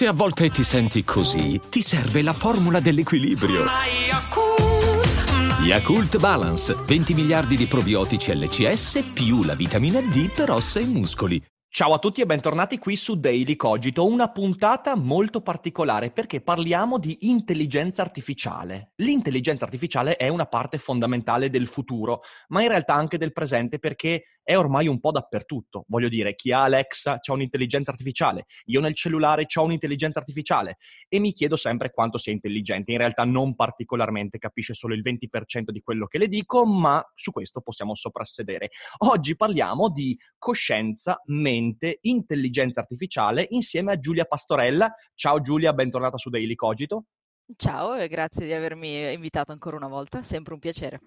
Se a volte ti senti così, ti serve la formula dell'equilibrio. Yakult Balance, 20 miliardi di probiotici LCS più la vitamina D per ossa e muscoli. Ciao a tutti e bentornati qui su Daily Cogito, una puntata molto particolare perché parliamo di intelligenza artificiale. L'intelligenza artificiale è una parte fondamentale del futuro, ma in realtà anche del presente perché è ormai un po' dappertutto. Voglio dire, chi ha Alexa ha un'intelligenza artificiale, io nel cellulare ho un'intelligenza artificiale e mi chiedo sempre quanto sia intelligente. In realtà non particolarmente, capisce solo il 20% di quello che le dico, ma su questo possiamo soprassedere. Oggi parliamo di coscienza, mente, intelligenza artificiale insieme a Giulia Pastorella. Ciao Giulia, bentornata su Daily Cogito. Ciao e grazie di avermi invitato ancora una volta, sempre un piacere.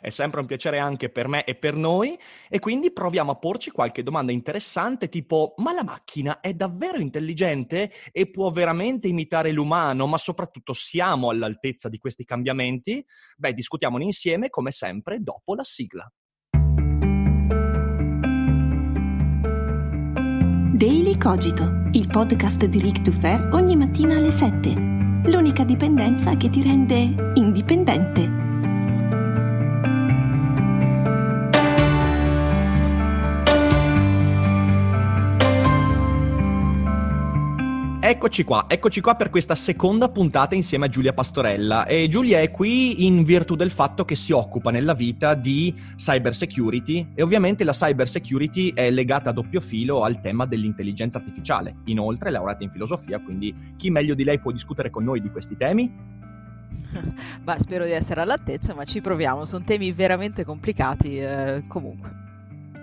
È sempre un piacere anche per me e per noi e quindi proviamo a porci qualche domanda interessante tipo ma la macchina è davvero intelligente e può veramente imitare l'umano, ma soprattutto siamo all'altezza di questi cambiamenti? Beh, discutiamone insieme come sempre dopo la sigla. Daily Cogito, il podcast di Rick Fair ogni mattina alle 7. L'unica dipendenza che ti rende indipendente. Eccoci qua, eccoci qua per questa seconda puntata insieme a Giulia Pastorella e Giulia è qui in virtù del fatto che si occupa nella vita di cyber security e ovviamente la cyber security è legata a doppio filo al tema dell'intelligenza artificiale. Inoltre è laureata in filosofia, quindi chi meglio di lei può discutere con noi di questi temi? Beh, spero di essere all'altezza, ma ci proviamo, sono temi veramente complicati eh, comunque.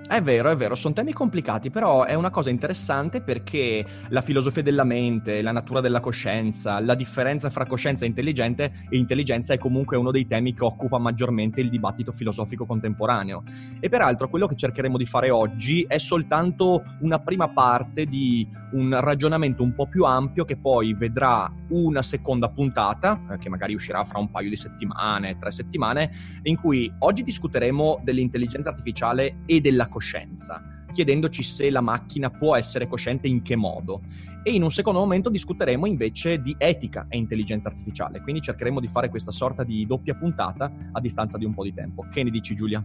È vero, è vero, sono temi complicati, però è una cosa interessante perché la filosofia della mente, la natura della coscienza, la differenza fra coscienza e, e intelligenza è comunque uno dei temi che occupa maggiormente il dibattito filosofico contemporaneo. E peraltro quello che cercheremo di fare oggi è soltanto una prima parte di un ragionamento un po' più ampio che poi vedrà una seconda puntata, eh, che magari uscirà fra un paio di settimane, tre settimane, in cui oggi discuteremo dell'intelligenza artificiale e della coscienza coscienza, chiedendoci se la macchina può essere cosciente in che modo. E in un secondo momento discuteremo invece di etica e intelligenza artificiale, quindi cercheremo di fare questa sorta di doppia puntata a distanza di un po' di tempo. Che ne dici Giulia?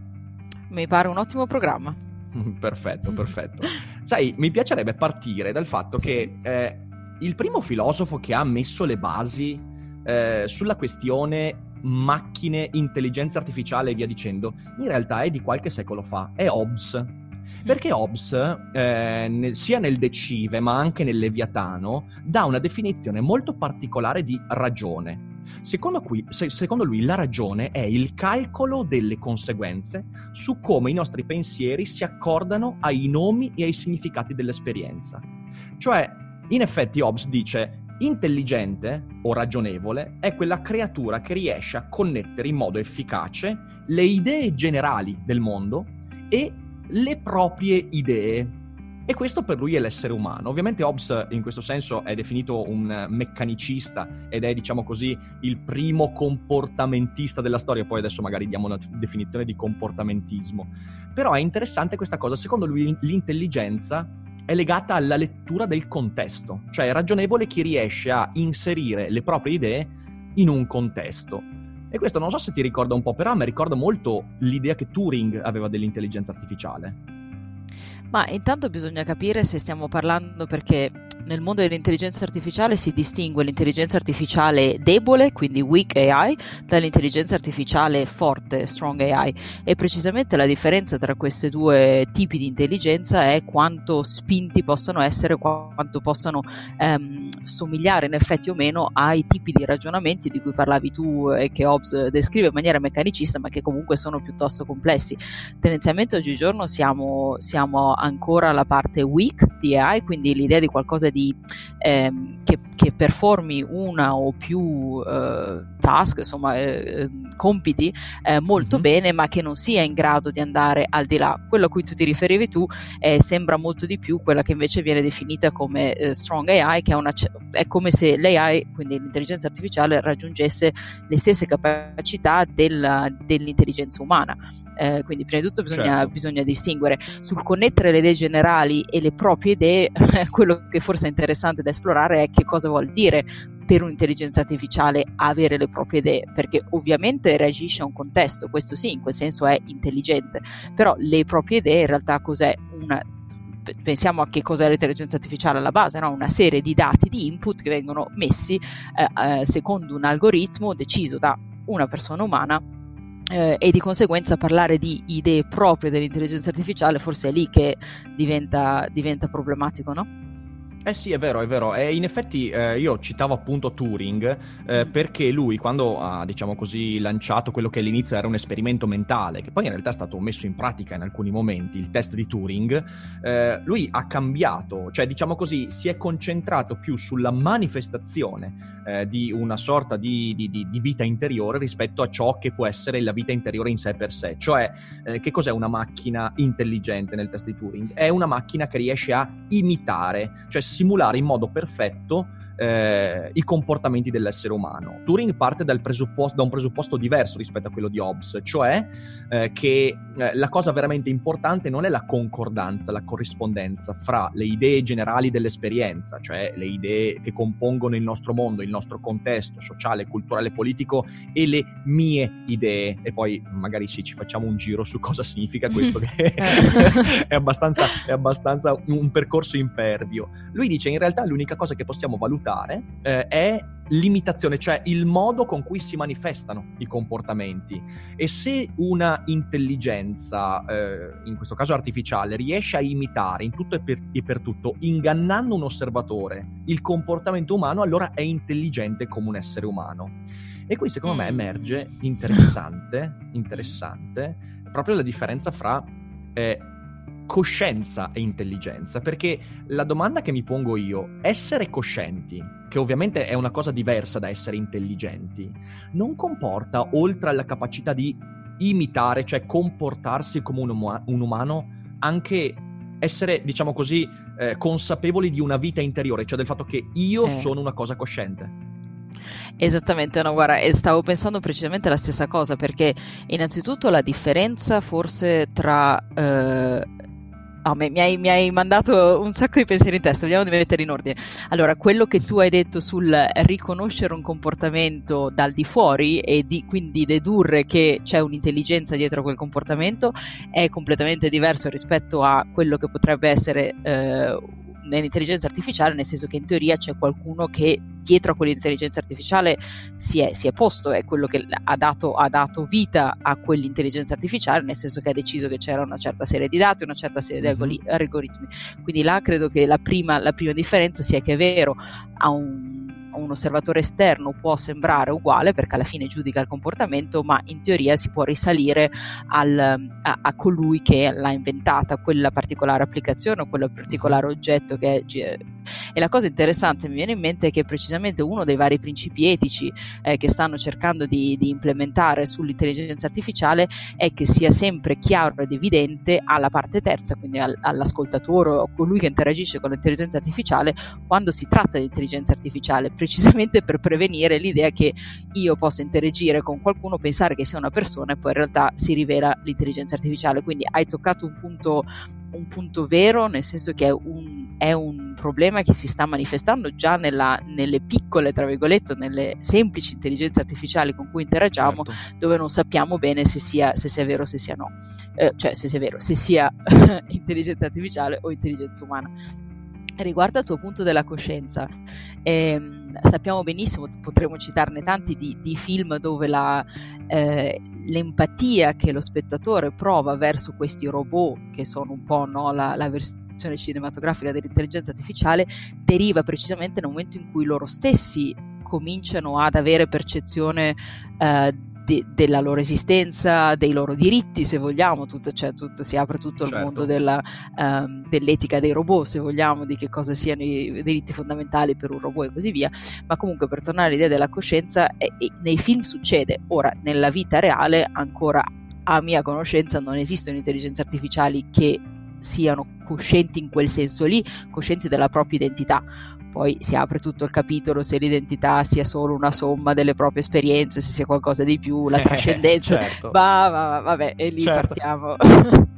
Mi pare un ottimo programma. perfetto, perfetto. Sai, mi piacerebbe partire dal fatto sì. che eh, il primo filosofo che ha messo le basi eh, sulla questione macchine, intelligenza artificiale e via dicendo, in realtà è di qualche secolo fa, è Hobbes. Perché Hobbes, eh, nel, sia nel Decive ma anche nel Leviatano, dà una definizione molto particolare di ragione. Secondo, qui, se, secondo, lui la ragione è il calcolo delle conseguenze su come i nostri pensieri si accordano ai nomi e ai significati dell'esperienza. Cioè, in effetti Hobbes dice Intelligente o ragionevole è quella creatura che riesce a connettere in modo efficace le idee generali del mondo e le proprie idee. E questo per lui è l'essere umano. Ovviamente Hobbes in questo senso è definito un meccanicista ed è, diciamo così, il primo comportamentista della storia. Poi adesso magari diamo una definizione di comportamentismo. Però è interessante questa cosa. Secondo lui l'intelligenza è legata alla lettura del contesto, cioè è ragionevole chi riesce a inserire le proprie idee in un contesto. E questo non so se ti ricorda un po', però mi ricorda molto l'idea che Turing aveva dell'intelligenza artificiale. Ma intanto bisogna capire se stiamo parlando perché nel mondo dell'intelligenza artificiale si distingue l'intelligenza artificiale debole, quindi weak AI, dall'intelligenza artificiale forte, strong AI. E precisamente la differenza tra questi due tipi di intelligenza è quanto spinti possano essere, quanto possano ehm, somigliare in effetti o meno ai tipi di ragionamenti di cui parlavi tu e che Hobbes descrive in maniera meccanicista, ma che comunque sono piuttosto complessi. Tendenzialmente oggigiorno siamo, siamo ancora alla parte weak di AI, quindi l'idea di qualcosa di, ehm, che, che performi una o più eh, task, insomma, eh, ehm, compiti eh, molto mm-hmm. bene, ma che non sia in grado di andare al di là. Quello a cui tu ti riferivi tu eh, sembra molto di più quella che invece viene definita come eh, strong AI, che è, una, è come se l'AI, quindi l'intelligenza artificiale, raggiungesse le stesse capacità della, dell'intelligenza umana. Eh, quindi prima di tutto bisogna, certo. bisogna distinguere sul connettere le idee generali e le proprie idee, quello che forse è interessante da esplorare è che cosa vuol dire per un'intelligenza artificiale avere le proprie idee, perché ovviamente reagisce a un contesto, questo sì, in quel senso è intelligente, però le proprie idee in realtà cos'è? Una, pensiamo a che cos'è l'intelligenza artificiale alla base, no? una serie di dati, di input che vengono messi eh, eh, secondo un algoritmo deciso da una persona umana eh, e di conseguenza parlare di idee proprie dell'intelligenza artificiale forse è lì che diventa, diventa problematico, no? Eh sì, è vero, è vero. E in effetti eh, io citavo appunto Turing eh, perché lui quando ha, diciamo così, lanciato quello che all'inizio era un esperimento mentale, che poi in realtà è stato messo in pratica in alcuni momenti, il test di Turing, eh, lui ha cambiato, cioè diciamo così, si è concentrato più sulla manifestazione eh, di una sorta di, di, di, di, vita interiore rispetto a ciò che può essere la vita interiore in sé per sé. Cioè, eh, che cos'è una macchina intelligente nel test di Turing? È una macchina che riesce a imitare, cioè simulare in modo perfetto eh, i comportamenti dell'essere umano. Turing parte da un presupposto diverso rispetto a quello di Hobbes, cioè eh, che eh, la cosa veramente importante non è la concordanza, la corrispondenza fra le idee generali dell'esperienza, cioè le idee che compongono il nostro mondo, il nostro contesto sociale, culturale, politico e le mie idee. E poi magari sì, ci facciamo un giro su cosa significa questo, che è, abbastanza, è abbastanza un percorso impervio. Lui dice in realtà l'unica cosa che possiamo valutare valutare eh, è l'imitazione, cioè il modo con cui si manifestano i comportamenti. E se una intelligenza, eh, in questo caso artificiale, riesce a imitare in tutto e per, e per, tutto, ingannando un osservatore, il comportamento umano, allora è intelligente come un essere umano. E qui secondo me emerge interessante, interessante, proprio la differenza fra eh, coscienza e intelligenza, perché la domanda che mi pongo io, essere coscienti, che ovviamente è una cosa diversa da essere intelligenti, non comporta, oltre alla capacità di imitare, cioè comportarsi come un, um- un umano, anche essere, diciamo così, eh, consapevoli di una vita interiore, cioè del fatto che io eh. sono una cosa cosciente. Esattamente, no, guarda, stavo pensando precisamente la stessa cosa perché innanzitutto la differenza forse tra eh, Oh, mi, hai, mi, hai, mandato un sacco di pensieri in testa, vediamo di mettere in ordine. Allora, quello che tu hai detto sul riconoscere un comportamento dal di fuori e di, quindi dedurre che c'è un'intelligenza dietro a quel comportamento è completamente diverso rispetto a quello che potrebbe essere eh, nell'intelligenza artificiale, nel senso che in teoria c'è qualcuno che dietro a quell'intelligenza artificiale si è, si è posto, è quello che ha dato, ha dato, vita a quell'intelligenza artificiale, nel senso che ha deciso che c'era una certa serie di dati, una certa serie di mhm. algoritmi. Quindi là credo che la prima, la prima differenza sia che è vero, ha un un osservatore esterno può sembrare uguale perché alla fine giudica il comportamento, ma in teoria si può risalire al, a, a, colui che l'ha inventata, quella particolare applicazione o quel particolare oggetto che è e la cosa interessante mi viene in mente è che precisamente uno dei vari principi etici eh, che stanno cercando di, di, implementare sull'intelligenza artificiale è che sia sempre chiaro ed evidente alla parte terza, quindi al, all'ascoltatore o a colui che interagisce con l'intelligenza artificiale, quando si tratta di intelligenza artificiale, precisamente per prevenire l'idea che io possa interagire con qualcuno, pensare che sia una persona e poi in realtà si rivela l'intelligenza artificiale. Quindi hai toccato un punto, un punto vero, nel senso che è un, è un problema che si sta manifestando già nella, nelle piccole, tra virgolette, nelle semplici intelligenze artificiali con cui interagiamo, certo. dove non sappiamo bene se sia, se sia vero o se sia no. Eh, cioè, se sia vero, se sia intelligenza artificiale o intelligenza umana. Riguardo al tuo punto della coscienza, ehm, sappiamo benissimo, potremmo citarne tanti di, di film dove la, eh, l'empatia che lo spettatore prova verso questi robot, che sono un po' no, la, la versione cinematografica dell'intelligenza artificiale, deriva precisamente nel momento in cui loro stessi cominciano ad avere percezione eh, de, della loro esistenza, dei loro diritti, se vogliamo, tutto, cioè, tutto, si apre tutto certo. il mondo della, um, dell'etica dei robot, se vogliamo, di che cosa siano i diritti fondamentali per un robot e così via, ma comunque per tornare all'idea della coscienza, eh, nei film succede, ora nella vita reale ancora a mia conoscenza non esistono intelligenze artificiali che siano coscienti in quel senso lì, coscienti della propria identità poi si apre tutto il capitolo se l'identità sia solo una somma delle proprie esperienze, se sia qualcosa di più, la trascendenza, certo. va, va, vabbè, e lì certo. partiamo.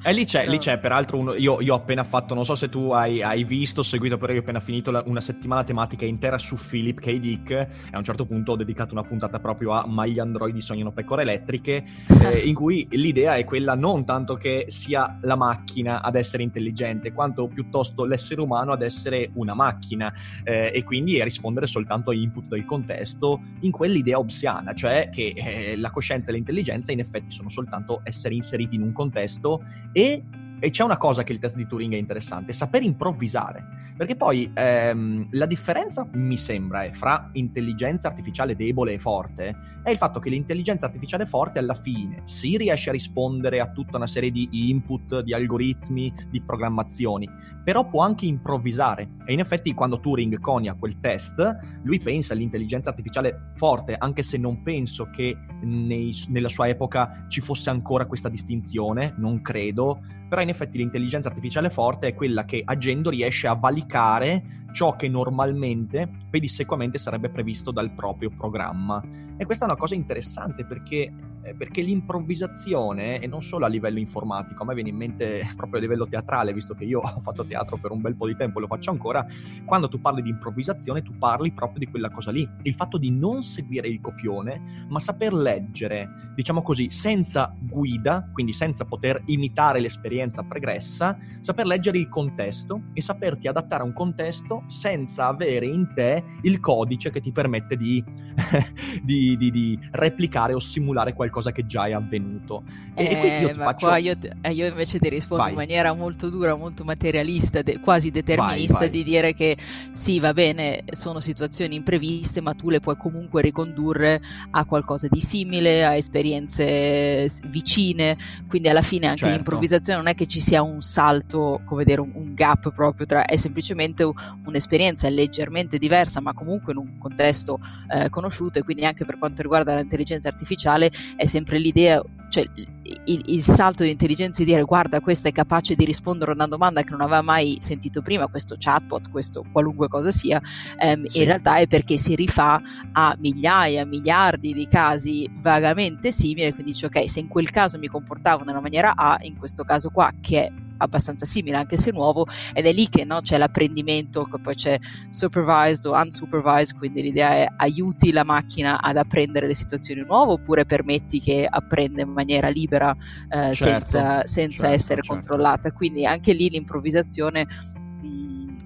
E lì c'è, no. lì c'è peraltro, uno, io, io, ho appena fatto, non so se tu hai, hai visto, seguito, però io ho appena finito la, una settimana tematica intera su Philip K. Dick e a un certo punto ho dedicato una puntata proprio a Ma gli androidi sognano pecore elettriche, eh, in cui l'idea è quella non tanto che sia la macchina ad essere intelligente, quanto piuttosto l'essere umano ad essere una macchina eh, e quindi rispondere soltanto agli input del contesto in quell'idea obsiana, cioè che eh, la coscienza e l'intelligenza in effetti sono soltanto essere inseriti in un contesto e e c'è una cosa che il test di Turing è interessante, saper improvvisare. Perché poi ehm, la differenza, mi sembra, è fra intelligenza artificiale debole e forte, è il fatto che l'intelligenza artificiale forte alla fine si riesce a rispondere a tutta una serie di input, di algoritmi, di programmazioni, però può anche improvvisare. E in effetti quando Turing conia quel test, lui pensa all'intelligenza artificiale forte, anche se non penso che nei, nella sua epoca ci fosse ancora questa distinzione, non credo però in effetti l'intelligenza artificiale forte è quella che agendo riesce a valicare ciò che normalmente, pedissequamente, sarebbe previsto dal proprio programma. E questa è una cosa interessante perché, eh, perché, l'improvvisazione, e non solo a livello informatico, a me viene in mente proprio a livello teatrale, visto che io ho fatto teatro per un bel po' di tempo e lo faccio ancora, quando tu parli di improvvisazione tu parli proprio di quella cosa lì, il fatto di non seguire il copione, ma saper leggere, diciamo così, senza guida, quindi senza poter imitare l'esperienza pregressa, saper leggere il contesto e saperti adattare a un contesto senza avere in te il codice che ti permette di, di, di, di replicare o simulare qualcosa che già è avvenuto. E, eh, e quindi io ti faccio... Qua io, eh, io, invece ti rispondo vai. in maniera molto dura, molto materialista, de- quasi determinista, vai, vai. di dire che sì, va bene, sono situazioni impreviste, ma tu le puoi comunque ricondurre a qualcosa di simile, a esperienze vicine, quindi alla fine anche certo. l'improvvisazione non è che ci sia un salto, come dire, un, un gap proprio tra, è semplicemente un, un'esperienza leggermente diversa, ma comunque in un contesto eh, conosciuto e quindi anche per quanto riguarda l'intelligenza artificiale è sempre l'idea, cioè il, il, salto di intelligenza di dire guarda questo è capace di rispondere a una domanda che non aveva mai sentito prima, questo chatbot, questo qualunque cosa sia, ehm, sì. in realtà è perché si rifà a migliaia, miliardi di casi vagamente simili, quindi dice ok se in quel caso mi comportavo nella maniera A, in questo caso qua che è abbastanza simile anche se nuovo ed è lì che no, c'è l'apprendimento che poi c'è supervised o unsupervised quindi l'idea è aiuti la macchina ad apprendere le situazioni nuove oppure permetti che apprenda in maniera libera eh, certo, senza, senza certo, essere certo. controllata quindi anche lì l'improvvisazione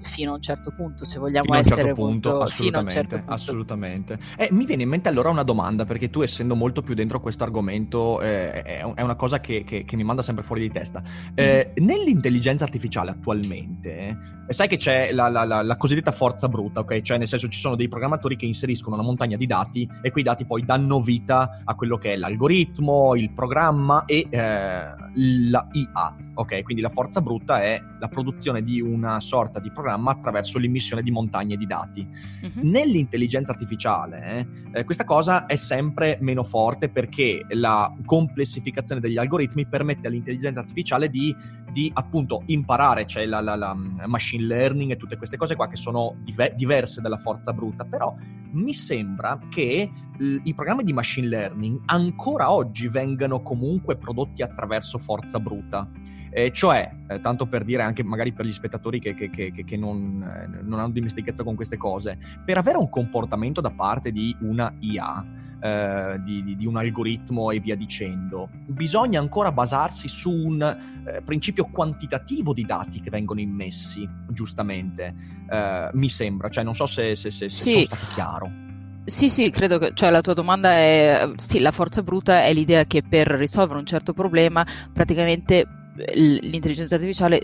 fino a un certo punto, se vogliamo fino essere certo punto, molto... assolutamente, certo punto. assolutamente. Eh, mi viene in mente allora una domanda, perché tu essendo molto più dentro questo argomento eh, è una cosa che, che, che, mi manda sempre fuori di testa. Eh, nell'intelligenza artificiale attualmente, eh, sai che c'è la, la, la, la, cosiddetta forza bruta, ok? Cioè nel senso ci sono dei programmatori che inseriscono una montagna di dati e quei dati poi danno vita a quello che è l'algoritmo, il programma e eh, la IA, ok? Quindi la forza bruta è la produzione di una sorta di programma programma attraverso l'immissione di montagne di dati. Uh-huh. Nell'intelligenza artificiale eh, questa cosa è sempre meno forte perché la complessificazione degli algoritmi permette all'intelligenza artificiale di, di appunto imparare, c'è la, la, la, machine learning e tutte queste cose qua che sono dive- diverse dalla forza bruta, però mi sembra che l- i programmi di machine learning ancora oggi vengano comunque prodotti attraverso forza bruta. Eh, cioè, eh, tanto per dire anche magari per gli spettatori che, che, che, che non, eh, non, hanno dimestichezza con queste cose, per avere un comportamento da parte di una IA, eh, di, di, di, un algoritmo e via dicendo, bisogna ancora basarsi su un eh, principio quantitativo di dati che vengono immessi, giustamente, eh, mi sembra, cioè non so se, se, se, se sì. stato chiaro. Sì, sì, credo che cioè, la tua domanda è sì, la forza bruta è l'idea che per risolvere un certo problema praticamente l'intelligenza artificiale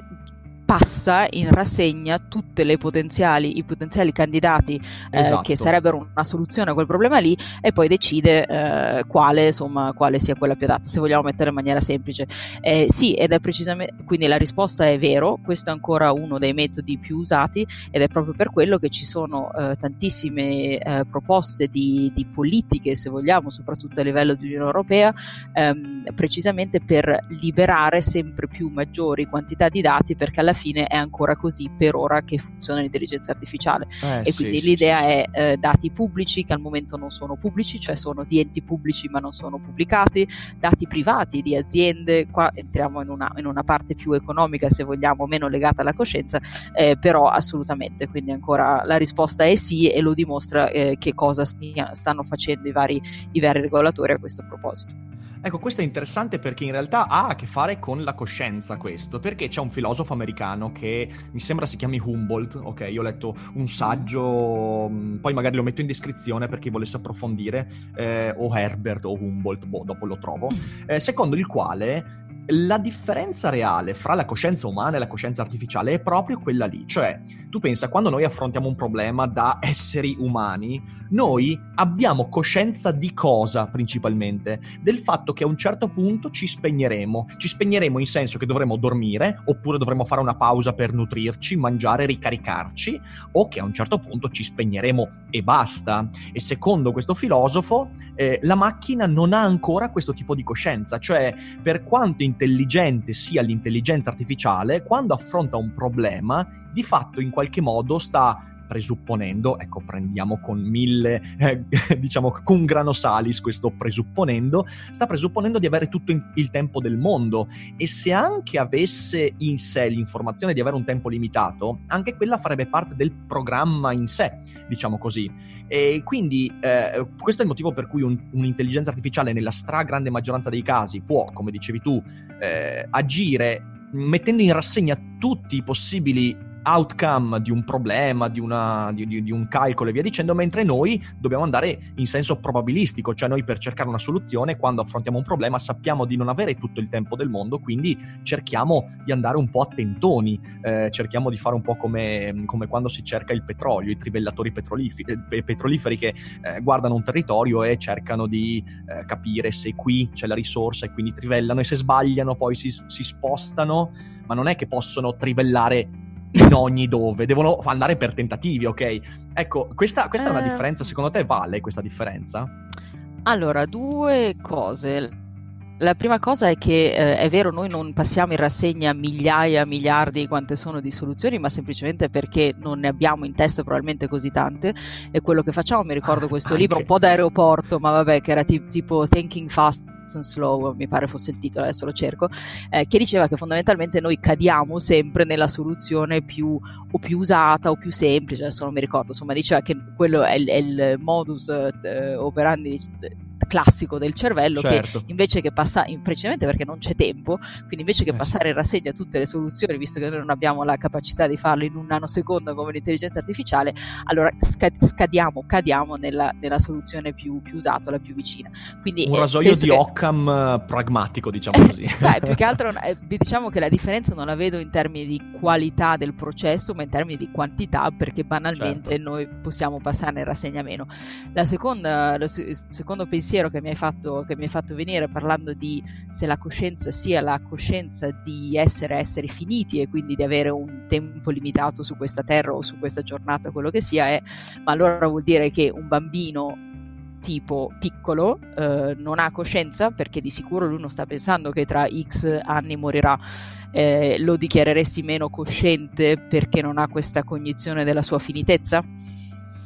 passa in rassegna tutti i potenziali candidati eh, esatto. che sarebbero una soluzione a quel problema lì e poi decide eh, quale, insomma, quale sia quella più adatta, se vogliamo mettere in maniera semplice. Eh, sì, ed è precisamente, quindi la risposta è vero, questo è ancora uno dei metodi più usati ed è proprio per quello che ci sono eh, tantissime eh, proposte di, di, politiche, se vogliamo, soprattutto a livello di Unione Europea, ehm, precisamente per liberare sempre più maggiori quantità di dati perché alla fine è ancora così per ora che funziona l'intelligenza artificiale eh, e quindi sì, l'idea sì, è eh, dati pubblici che al momento non sono pubblici, cioè sono di enti pubblici ma non sono pubblicati, dati privati di aziende, qua entriamo in una, in una parte più economica se vogliamo, meno legata alla coscienza, eh, però assolutamente, quindi ancora la risposta è sì e lo dimostra eh, che cosa stia, stanno facendo i vari, i vari regolatori a questo proposito. Ecco, questo è interessante perché in realtà ha a che fare con la coscienza questo, perché c'è un filosofo americano che mi sembra si chiami Humboldt, ok? Io ho letto un saggio, mm, poi magari lo metto in descrizione per chi volesse approfondire, eh, o Herbert o Humboldt, boh, dopo lo trovo, eh, secondo il quale la differenza reale fra la coscienza umana e la coscienza artificiale è proprio quella lì, cioè tu pensa quando noi affrontiamo un problema da esseri umani, noi abbiamo coscienza di cosa principalmente? Del fatto che a un certo punto ci spegneremo, ci spegneremo in senso che dovremo dormire oppure dovremo fare una pausa per nutrirci, mangiare, ricaricarci o che a un certo punto ci spegneremo e basta. E secondo questo filosofo eh, la macchina non ha ancora questo tipo di coscienza, cioè per quanto in intelligente sia l'intelligenza artificiale, quando affronta un problema, di fatto in qualche modo sta presupponendo, ecco prendiamo con mille, eh, diciamo con grano salis questo presupponendo, sta presupponendo di avere tutto il tempo del mondo e se anche avesse in sé l'informazione di avere un tempo limitato, anche quella farebbe parte del programma in sé, diciamo così. E quindi eh, questo è il motivo per cui un, un'intelligenza artificiale nella stragrande maggioranza dei casi può, come dicevi tu, eh, agire mettendo in rassegna tutti i possibili outcome di un problema, di, una, di, di, di, un calcolo e via dicendo, mentre noi dobbiamo andare in senso probabilistico, cioè noi per cercare una soluzione, quando affrontiamo un problema, sappiamo di non avere tutto il tempo del mondo, quindi cerchiamo di andare un po' attentoni, eh, cerchiamo di fare un po' come, come, quando si cerca il petrolio, i trivellatori petroliferi, eh, petroliferi che eh, guardano un territorio e cercano di eh, capire se qui c'è la risorsa e quindi trivellano e se sbagliano poi si, si spostano, ma non è che possono trivellare in ogni dove, devono andare per tentativi, ok? Ecco, questa, questa eh... è una eh. differenza, secondo te vale questa differenza? Allora, due cose. La prima cosa è che eh, è vero, noi non passiamo in rassegna migliaia, miliardi, quante sono di soluzioni, ma semplicemente perché non ne abbiamo in testa probabilmente così tante. E quello che facciamo, mi ricordo questo Anche. libro un po' d'aeroporto, ma vabbè, che era t- tipo Thinking Fast and Slow, mi pare fosse il titolo, adesso lo cerco, eh, che diceva che fondamentalmente noi cadiamo sempre nella soluzione più o più usata o più semplice, adesso non mi ricordo, insomma diceva che quello è il, è il modus eh, operandi classico del cervello certo. che invece che passare, precisamente perché non c'è tempo, quindi invece che eh passare in rassegna tutte le soluzioni, visto che noi non abbiamo la capacità di farlo in un nanosecondo come l'intelligenza artificiale, allora scadiamo, cadiamo nella, nella soluzione più, più, usata, la più vicina. Quindi, un eh, rasoio di che... Occam eh, pragmatico, diciamo così. Beh, più che altro diciamo che la differenza non la vedo in termini di qualità del processo, ma in termini di quantità, perché banalmente certo. noi possiamo passare in rassegna meno. La seconda, lo secondo pensiero pensiero che mi, hai fatto, che mi hai fatto venire parlando di se la coscienza sia la coscienza di essere esseri finiti e quindi di avere un tempo limitato su questa terra o su questa giornata, quello che sia, è, ma allora vuol dire che un bambino tipo piccolo eh, non ha coscienza perché di sicuro lui non sta pensando che tra x anni morirà. Eh, lo dichiareresti meno cosciente perché non ha questa cognizione della sua finitezza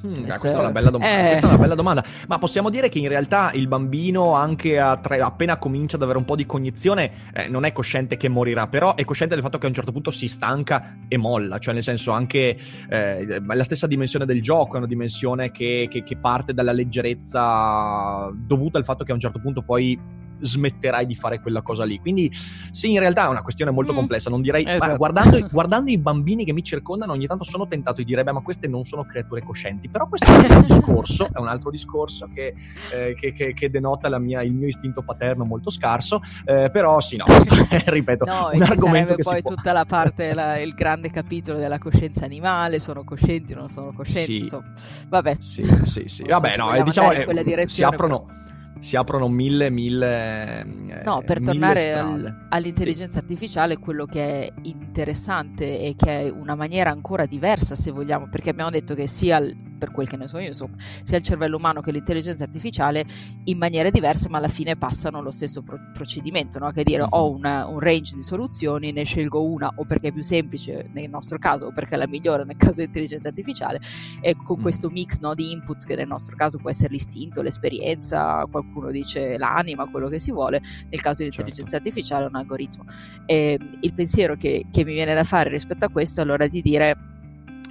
Hmm, questa, è una bella domanda. Eh... questa è una bella domanda. Ma possiamo dire che in realtà il bambino, anche tre, appena comincia ad avere un po' di cognizione, eh, non è cosciente che morirà, però è cosciente del fatto che a un certo punto si stanca e molla. Cioè, nel senso, anche eh, la stessa dimensione del gioco è una dimensione che, che, che parte dalla leggerezza dovuta al fatto che a un certo punto poi smetterai di fare quella cosa lì. Quindi sì, in realtà è una questione molto Mm. complessa, non direi... Esatto. ma guardando, guardando i bambini che mi circondano ogni tanto sono tentato di dire, beh, ma queste non sono creature coscienti, però questo è un altro discorso, è un altro discorso che, eh, che- che- che denota la mia- il mio istinto paterno molto scarso, eh, però sì, no, ripeto, No, un argomento che poi si può... tutta la parte, la- il grande capitolo della coscienza animale, sono coscienti o non sono coscienti, Sì. insomma. Vabbè. Sì, sì, sì. So Vabbè, se no, eh, diciamo eh, si aprono, si aprono mille, mille. eh, No, per mille tornare strade. all'intelligenza artificiale, quello che è interessante e che è una maniera ancora diversa, se vogliamo, perché abbiamo detto che sia, per quel che ne so io, insomma, sia il cervello umano che l'intelligenza artificiale in maniere diverse, ma alla fine passano lo stesso pro- procedimento, no? che dire Mhm. ho una- un range di soluzioni, ne scelgo una o perché è più semplice nel nostro caso o perché è la migliore nel caso di intelligenza artificiale e con Mm. questo mix no, di input che nel nostro caso può essere l'istinto, l'esperienza, qualcuno dice l'anima, quello che si vuole, nel caso di Certo. intelligenza artificiale è un algoritmo. E il pensiero che, che mi viene da fare rispetto a questo è allora di dire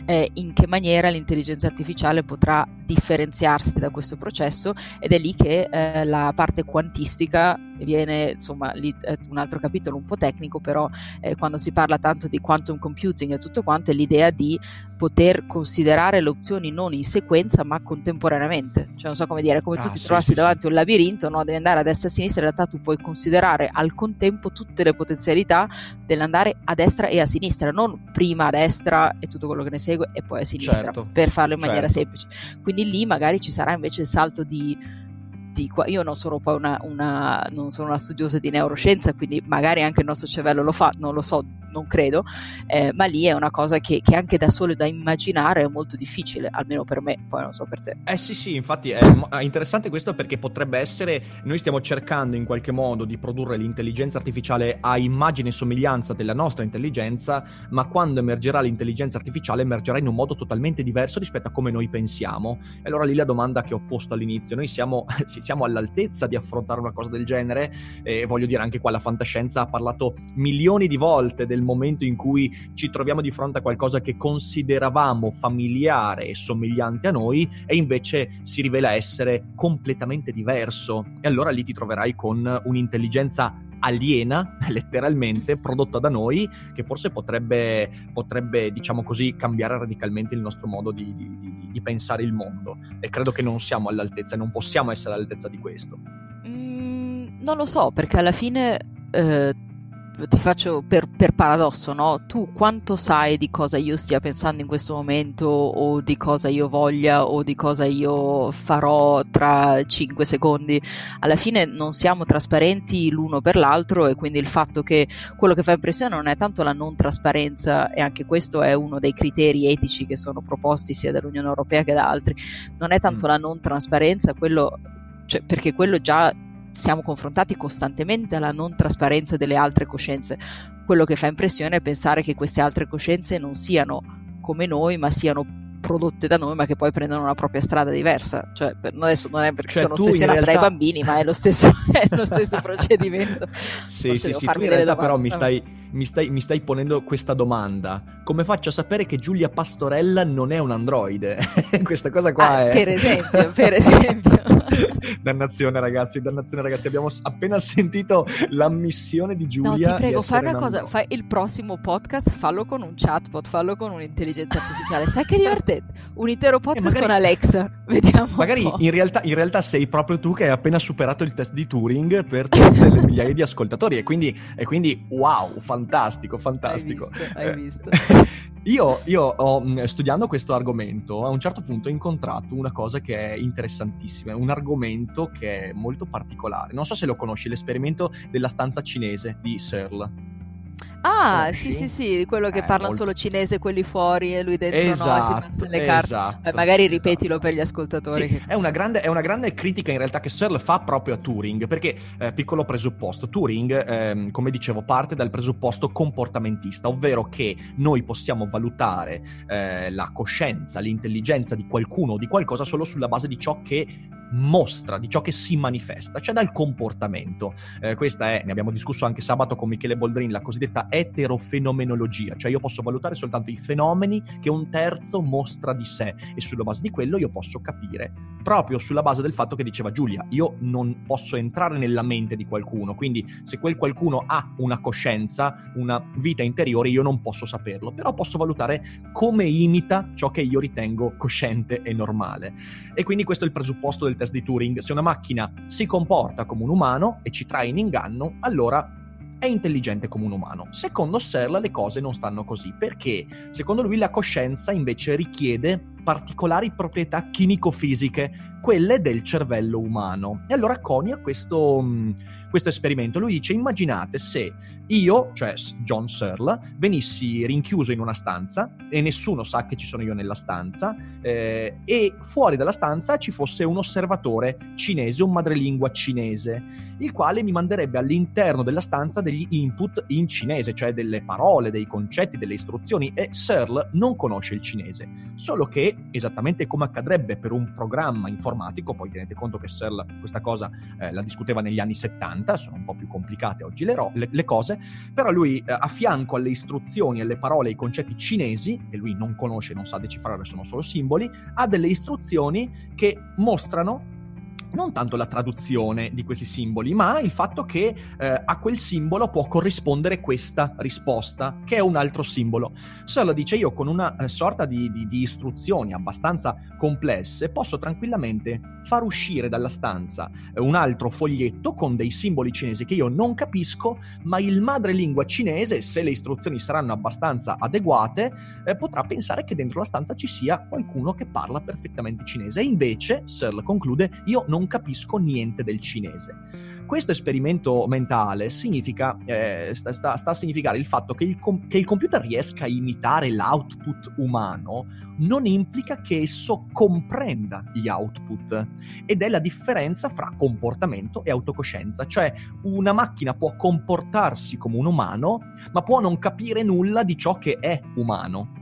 eh, in che maniera l'intelligenza artificiale potrà differenziarsi da questo processo ed è lì che eh, la parte quantistica viene, insomma, lì un altro capitolo un po' tecnico, però eh, quando si parla tanto di quantum computing e tutto quanto è l'idea di poter considerare le opzioni non in sequenza ma contemporaneamente, cioè non so come dire, come Ah, tu ti sì, trovassi sì, davanti a un labirinto, no? devi andare a destra e a sinistra, in realtà tu puoi considerare al contempo tutte le potenzialità dell'andare a destra e a sinistra, non prima a destra e tutto quello che ne segue e poi a sinistra, Certo, per farlo in maniera certo. semplice. Quindi lì magari ci sarà invece il salto di, di qua- io non sono poi una, una- non sono una studiosa di neuroscienza, quindi magari anche il nostro cervello lo fa, non lo so, non credo, eh, ma lì è una cosa che, che anche da solo da immaginare è molto difficile, almeno per me, poi non so per te. Eh sì, sì, infatti è interessante questo perché potrebbe essere, noi stiamo cercando in qualche modo di produrre l'intelligenza artificiale a immagine e somiglianza della nostra intelligenza, ma quando emergerà l'intelligenza artificiale emergerà in un modo totalmente diverso rispetto a come noi pensiamo. E allora lì la domanda che ho posto all'inizio, noi siamo, siamo all'altezza di affrontare una cosa del genere? E voglio dire, anche qua la fantascienza ha parlato milioni di volte del momento in cui ci troviamo di fronte a qualcosa che consideravamo familiare e somigliante a noi e invece si rivela essere completamente diverso. E allora lì ti troverai con un'intelligenza aliena, letteralmente, prodotta da noi, che forse potrebbe, potrebbe diciamo così, cambiare radicalmente il nostro modo di, di- di- pensare il mondo. E credo che non siamo all'altezza e non possiamo essere all'altezza di questo. Mm, non lo so, perché alla fine eh, ti faccio per, per paradosso, no? Tu quanto sai di cosa io stia pensando in questo momento, o di cosa io voglia, o di cosa io farò tra 5 secondi? Alla fine non siamo trasparenti l'uno per l'altro, e quindi il fatto che quello che fa impressione non è tanto la non trasparenza, e anche questo è uno dei criteri etici che sono proposti sia dall'Unione Europea che da altri, non è tanto Mm. la non trasparenza, quello cioè, perché quello già siamo confrontati costantemente alla non trasparenza delle altre coscienze. Quello che fa impressione è pensare che queste altre coscienze non siano come noi, ma siano prodotte da noi, ma che poi prendono una propria strada diversa. Cioè, per, adesso non è perché Cioè, sono ossessionata realtà- dai bambini, ma è lo stesso, è lo stesso procedimento. Sì, Forse sì, sì, tu in realtà però domande. mi stai, mi, stai, mi stai ponendo questa domanda. Come faccio a sapere che Giulia Pastorella non è un androide? questa cosa qua Ah, è... per esempio, per esempio. dannazione ragazzi, dannazione ragazzi, abbiamo appena sentito l'ammissione di Giulia. No, ti prego, fai una cosa, androide. fai il prossimo podcast, fallo con un chatbot, fallo con un'intelligenza artificiale. Sai che divertente? Un intero podcast magari- con Alexa, vediamo. Magari in realtà, in realtà sei proprio tu che hai appena superato il test di Turing per tutte le migliaia di ascoltatori e quindi, e quindi wow, fantastico, fantastico. Hai visto, hai Eh, visto. Io, io ho, mh, studiando questo argomento, a un certo punto ho incontrato una cosa che è interessantissima, un argomento che è molto particolare. Non so se lo conosci, l'esperimento della stanza cinese di Searle. Ah, sì, sì, sì, quello che Eh, parlano molto- solo cinese, quelli fuori e lui dentro Esatto, no, si mette le carte. esatto, Eh, magari esatto. ripetilo per gli ascoltatori. Sì, che- è, una grande, è una grande critica in realtà che Searle fa proprio a Turing, perché, eh, piccolo presupposto, Turing, ehm, come dicevo, parte dal presupposto comportamentista, ovvero che noi possiamo valutare eh, la coscienza, l'intelligenza di qualcuno o di qualcosa solo sulla base di ciò che mostra, di ciò che si manifesta, cioè dal comportamento. Eh, questa è, ne abbiamo discusso anche sabato con Michele Boldrin, la cosiddetta eterofenomenologia, cioè io posso valutare soltanto i fenomeni che un terzo mostra di sé e sulla base di quello io posso capire proprio sulla base del fatto che diceva Giulia, io non posso entrare nella mente di qualcuno, quindi se quel qualcuno ha una coscienza, una vita interiore, io non posso saperlo, però posso valutare come imita ciò che io ritengo cosciente e normale. E quindi questo è il presupposto del test di Turing. Se una macchina si comporta come un umano e ci trae in inganno, allora è intelligente come un umano. Secondo Searle le cose non stanno così, perché secondo lui la coscienza invece richiede particolari proprietà chimico-fisiche, quelle del cervello umano. E allora conia questo, mm, questo esperimento. Lui dice, immaginate se io, cioè John Searle, venissi rinchiuso in una stanza e nessuno sa che ci sono io nella stanza eh, e fuori dalla stanza ci fosse un osservatore cinese, un madrelingua cinese, il quale mi manderebbe all'interno della stanza degli input in cinese, cioè delle parole, dei concetti, delle istruzioni e Searle non conosce il cinese, solo che esattamente come accadrebbe per un programma informatico, poi tenete conto che Searle questa cosa eh, la discuteva negli anni 70, sono un po' più complicate oggi le, ro- le, le cose, però lui eh, a fianco alle istruzioni, alle parole, ai concetti cinesi, che lui non conosce, non sa decifrare, sono solo simboli, ha delle istruzioni che mostrano non tanto la traduzione di questi simboli, ma il fatto che eh, a quel simbolo può corrispondere questa risposta, che è un altro simbolo. Solo dice io con una eh, sorta di, di, di, istruzioni abbastanza complesse posso tranquillamente far uscire dalla stanza eh, un altro foglietto con dei simboli cinesi che io non capisco, ma il madrelingua cinese, se le istruzioni saranno abbastanza adeguate, eh, potrà pensare che dentro la stanza ci sia qualcuno che parla perfettamente cinese. E invece, Searle conclude, io non non capisco niente del cinese. Questo esperimento mentale significa, eh, sta, sta, sta, a significare il fatto che il, com- che il computer riesca a imitare l'output umano non implica che esso comprenda gli output ed è la differenza fra comportamento e autocoscienza, cioè una macchina può comportarsi come un umano ma può non capire nulla di ciò che è umano.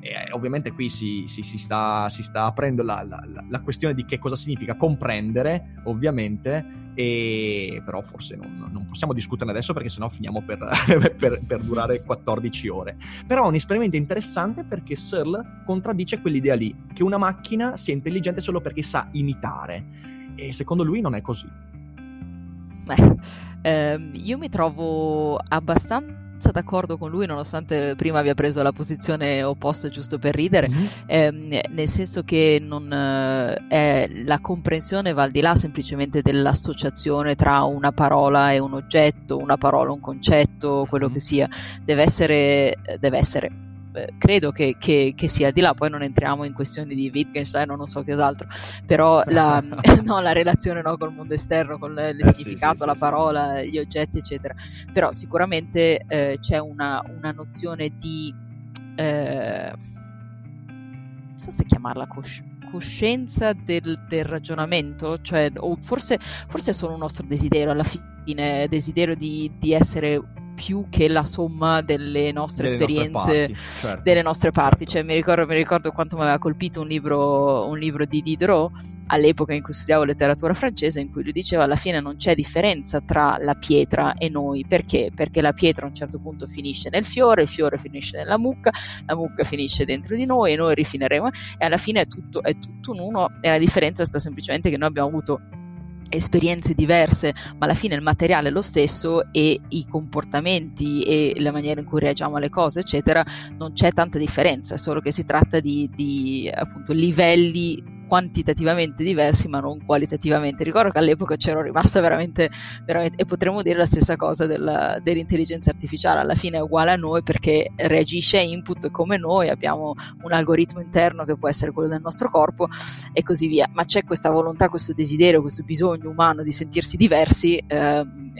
E ovviamente qui si, si, si, sta, si sta, aprendo la, la, la, questione di che cosa significa comprendere, ovviamente, e però forse non, non possiamo discuterne adesso perché sennò finiamo per, per, per, durare 14 ore. Però è un esperimento interessante perché Searle contraddice quell'idea lì, che una macchina sia intelligente solo perché sa imitare. E secondo lui non è così. Beh, ehm, io mi trovo abbastanza abbastanza d'accordo con lui, nonostante prima abbia preso la posizione opposta giusto per ridere, mm-hmm. ehm, nel senso che non, eh, la comprensione va al di là semplicemente dell'associazione tra una parola e un oggetto, una parola un concetto, quello mm-hmm. che sia, deve essere, deve essere eh, credo che, che, che, sia di là, poi non entriamo in questioni di Wittgenstein o non so che cos'altro, però la, no, la relazione no, col mondo esterno, con il eh, significato, sì, sì, la sì, parola, gli oggetti, eccetera. Però sicuramente eh, c'è una, una, nozione di... Eh, non so se chiamarla coscienza coscienza del, del, ragionamento, cioè, o forse, forse è solo un nostro desiderio alla fine, desiderio di, di essere più che la somma delle nostre delle esperienze, nostre parti, certo. delle nostre parti. Certo. Cioè, mi, ricordo, mi ricordo quanto mi aveva colpito un libro, un libro di Diderot all'epoca in cui studiavo letteratura francese, in cui lui diceva alla fine non c'è differenza tra la pietra e noi. Perché? Perché la pietra a un certo punto finisce nel fiore, il fiore finisce nella mucca, la mucca finisce dentro di noi e noi rifineremo. E alla fine è tutto, è tutto un uno e la differenza sta semplicemente che noi abbiamo avuto esperienze diverse, ma alla fine il materiale è lo stesso e i comportamenti e la maniera in cui reagiamo alle cose, eccetera, non c'è tanta differenza, è solo che si tratta di, di appunto livelli quantitativamente diversi ma non qualitativamente. Ricordo che all'epoca c'ero rimasta veramente, veramente e potremmo dire la stessa cosa della, dell'intelligenza artificiale, alla fine è uguale a noi perché reagisce a input come noi, abbiamo un algoritmo interno che può essere quello del nostro corpo e così via, ma c'è questa volontà, questo desiderio, questo bisogno umano di sentirsi diversi. Ehm,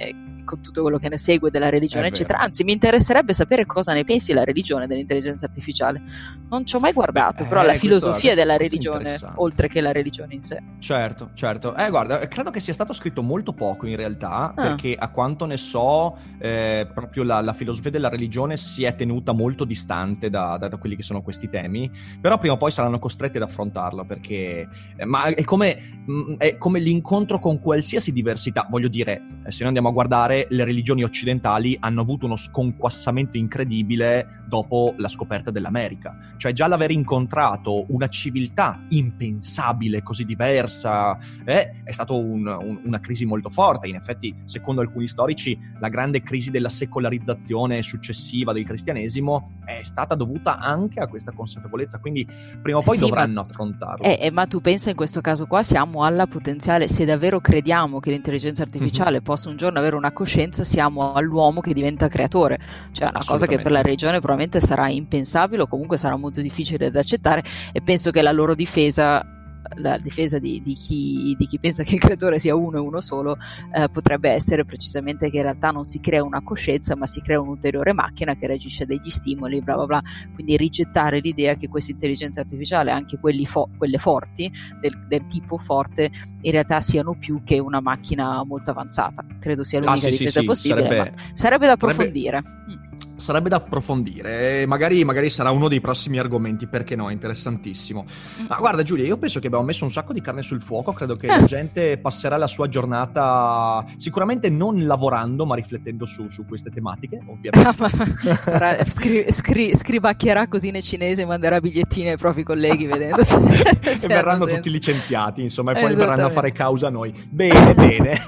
con tutto quello che ne segue della religione, eccetera. Anzi, mi interesserebbe sapere cosa ne pensi la religione dell'intelligenza artificiale. Non ci ho mai guardato, Beh, però eh, la filosofia della religione, oltre che la religione in sé. Certo, certo. Eh, guarda, credo che sia stato scritto molto poco in realtà, ah. perché a quanto ne so, eh, proprio la, la, filosofia della religione si è tenuta molto distante da, da, da, quelli che sono questi temi, però prima o poi saranno costretti ad affrontarlo, perché eh, ma è come, mm, è come l'incontro con qualsiasi diversità. Voglio dire, eh, se noi andiamo a guardare le religioni occidentali hanno avuto uno sconquassamento incredibile dopo la scoperta dell'America. Cioè già l'aver incontrato una civiltà impensabile, così diversa, eh, è stata un, un, una crisi molto forte. In effetti, secondo alcuni storici, la grande crisi della secolarizzazione successiva del cristianesimo è stata dovuta anche a questa consapevolezza. Quindi prima o poi sì, dovranno ma, affrontarlo. Eh, eh, ma tu pensa in questo caso qua siamo alla potenziale, se davvero crediamo che l'intelligenza artificiale mm-hmm. possa un giorno avere una coscienza, siamo all'uomo che diventa creatore. Cioè una cosa che per la religione probabilmente sarà impensabile o comunque sarà molto difficile da accettare e penso che la loro difesa la difesa di, di, chi, di, chi, pensa che il creatore sia uno e uno solo eh, potrebbe essere precisamente che in realtà non si crea una coscienza ma si crea un'ulteriore macchina che reagisce a degli stimoli bla bla bla. Quindi rigettare l'idea che questa intelligenza artificiale anche fo- quelle forti del, del, tipo forte in realtà siano più che una macchina molto avanzata. Credo sia l'unica ah, sì, difesa sì, possibile sarebbe, sarebbe, da approfondire. Sarebbe... Mm sarebbe da approfondire. Magari, magari, sarà uno dei prossimi argomenti, perché no? Interessantissimo. Ma guarda, Giulia, io penso che abbiamo messo un sacco di carne sul fuoco. Credo che la gente passerà la sua giornata sicuramente non lavorando, ma riflettendo su, su queste tematiche, ovviamente. scri- scri- scribacchierà così nei cinese, manderà bigliettini ai propri colleghi vedendo se, se e verranno tutti licenziati, insomma, e poi verranno a fare causa a noi. Bene, bene.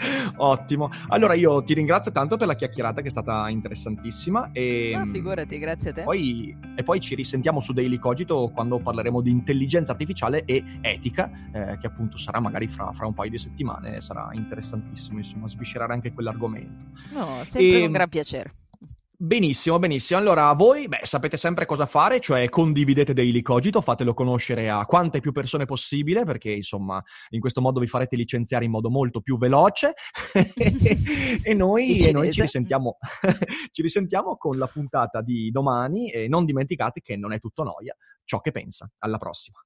Ottimo. Allora io ti ringrazio tanto per la chiacchierata che è stata interessantissima. E, no, figurati, grazie a te. Poi, e poi ci risentiamo su Daily Cogito quando parleremo di intelligenza artificiale e etica, eh, che appunto sarà magari fra, fra, un paio di settimane. Sarà interessantissimo, insomma, sviscerare anche quell'argomento. No, sempre e, un gran piacere. Benissimo, benissimo. Allora, voi beh, sapete sempre cosa fare, cioè condividete Daily Cogito, fatelo conoscere a quante più persone possibile, perché insomma in questo modo vi farete licenziare in modo molto più veloce. e, noi, e noi ci, risentiamo, ci risentiamo con la puntata di domani e non dimenticate che non è tutto noia ciò che pensa. Alla prossima.